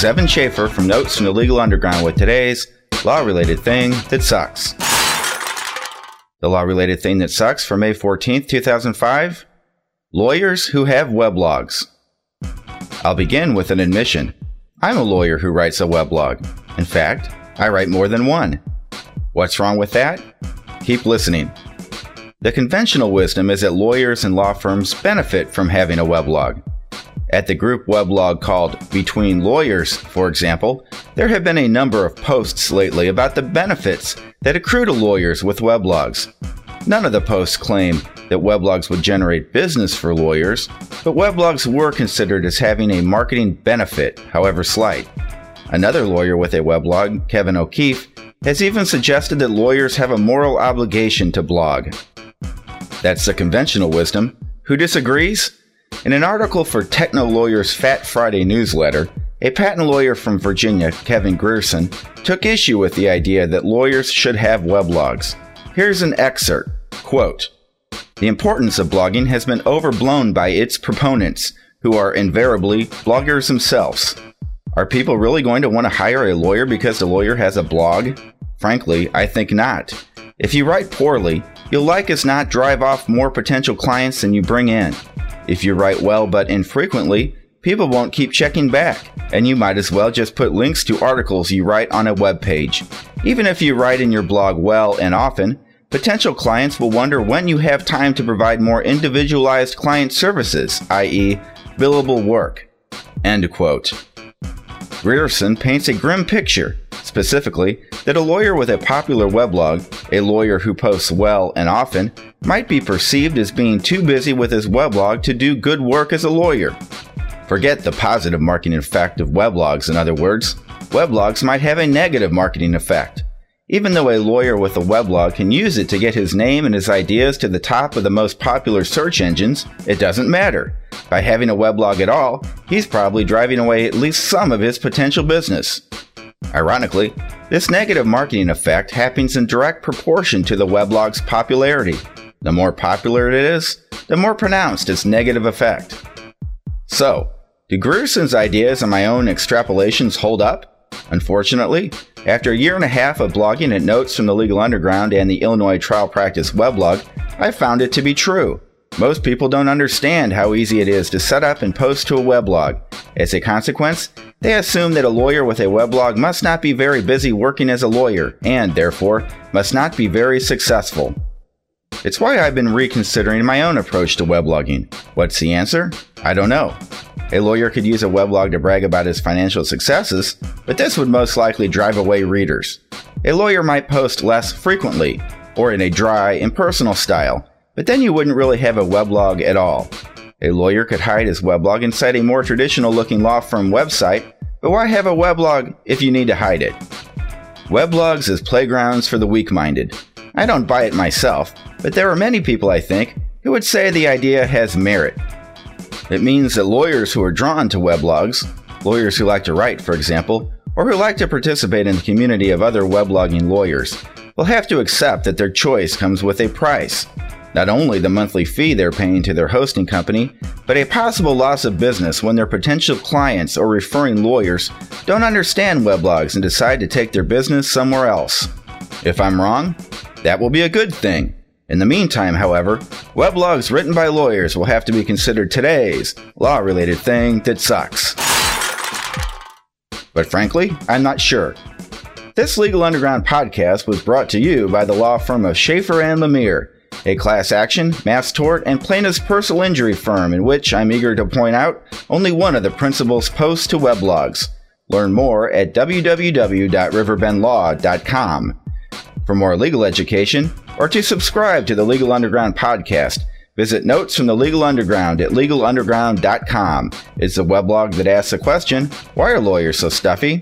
is Evan Schaeffer from Notes from the Legal Underground with today's law related thing that sucks. The law related thing that sucks for May 14th, 2005 Lawyers who have weblogs. I'll begin with an admission. I'm a lawyer who writes a weblog. In fact, I write more than one. What's wrong with that? Keep listening. The conventional wisdom is that lawyers and law firms benefit from having a weblog. At the group weblog called Between Lawyers, for example, there have been a number of posts lately about the benefits that accrue to lawyers with weblogs. None of the posts claim that weblogs would generate business for lawyers, but weblogs were considered as having a marketing benefit, however slight. Another lawyer with a weblog, Kevin O'Keefe, has even suggested that lawyers have a moral obligation to blog. That's the conventional wisdom. Who disagrees? In an article for TechnoLawyer's Fat Friday newsletter, a patent lawyer from Virginia, Kevin Grierson, took issue with the idea that lawyers should have weblogs. Here's an excerpt. Quote, the importance of blogging has been overblown by its proponents, who are invariably bloggers themselves. Are people really going to want to hire a lawyer because the lawyer has a blog? Frankly, I think not. If you write poorly, you'll like as not drive off more potential clients than you bring in. If you write well but infrequently, people won't keep checking back, and you might as well just put links to articles you write on a web page. Even if you write in your blog well and often, potential clients will wonder when you have time to provide more individualized client services, i.e., billable work. End quote. Grierson paints a grim picture, specifically, that a lawyer with a popular weblog, a lawyer who posts well and often, might be perceived as being too busy with his weblog to do good work as a lawyer. Forget the positive marketing effect of weblogs, in other words. Weblogs might have a negative marketing effect. Even though a lawyer with a weblog can use it to get his name and his ideas to the top of the most popular search engines, it doesn't matter. By having a weblog at all, he's probably driving away at least some of his potential business. Ironically, this negative marketing effect happens in direct proportion to the weblog's popularity. The more popular it is, the more pronounced its negative effect. So, do Grierson's ideas and my own extrapolations hold up? Unfortunately, after a year and a half of blogging at Notes from the Legal Underground and the Illinois Trial Practice weblog, I found it to be true. Most people don't understand how easy it is to set up and post to a weblog. As a consequence, they assume that a lawyer with a weblog must not be very busy working as a lawyer and, therefore, must not be very successful. It's why I've been reconsidering my own approach to weblogging. What's the answer? I don't know. A lawyer could use a weblog to brag about his financial successes, but this would most likely drive away readers. A lawyer might post less frequently, or in a dry, impersonal style, but then you wouldn't really have a weblog at all. A lawyer could hide his weblog inside a more traditional looking law firm website, but why have a weblog if you need to hide it? Weblogs as playgrounds for the weak minded. I don't buy it myself, but there are many people, I think, who would say the idea has merit. It means that lawyers who are drawn to weblogs, lawyers who like to write, for example, or who like to participate in the community of other weblogging lawyers, will have to accept that their choice comes with a price. Not only the monthly fee they're paying to their hosting company, but a possible loss of business when their potential clients or referring lawyers don't understand weblogs and decide to take their business somewhere else. If I'm wrong, that will be a good thing. In the meantime, however, weblogs written by lawyers will have to be considered today's law related thing that sucks. But frankly, I'm not sure. This Legal Underground podcast was brought to you by the law firm of Schaeffer and Lamere, a class action, mass tort, and plaintiff's personal injury firm in which I'm eager to point out only one of the principals posts to weblogs. Learn more at www.riverbendlaw.com. For more legal education, or to subscribe to the Legal Underground podcast, visit Notes from the Legal Underground at legalunderground.com. It's a weblog that asks the question, why are lawyers so stuffy?